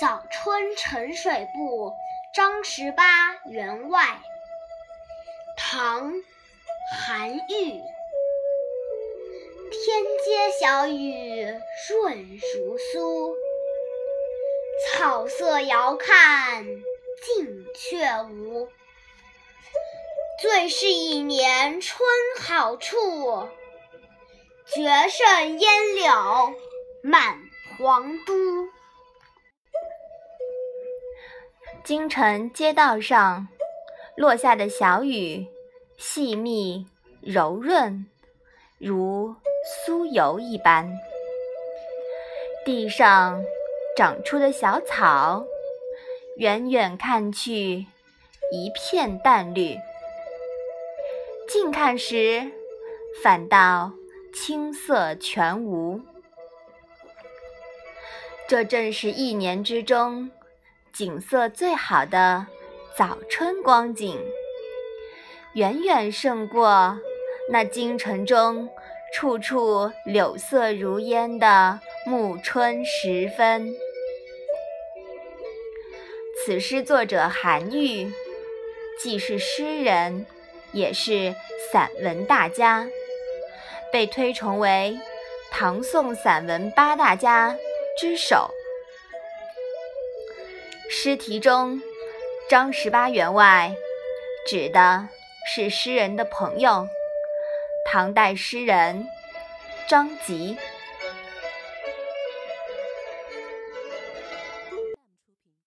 早春沉水部，张十八员外。唐·韩愈。天街小雨润如酥，草色遥看近却无。最是一年春好处，绝胜烟柳满皇都。京城街道上落下的小雨，细密柔润，如酥油一般。地上长出的小草，远远看去一片淡绿，近看时反倒青色全无。这正是一年之中景色最好的早春光景，远远胜过那京城中。处处柳色如烟的暮春时分。此诗作者韩愈，既是诗人，也是散文大家，被推崇为唐宋散文八大家之首。诗题中“张十八员外”指的是诗人的朋友。唐代诗人张籍。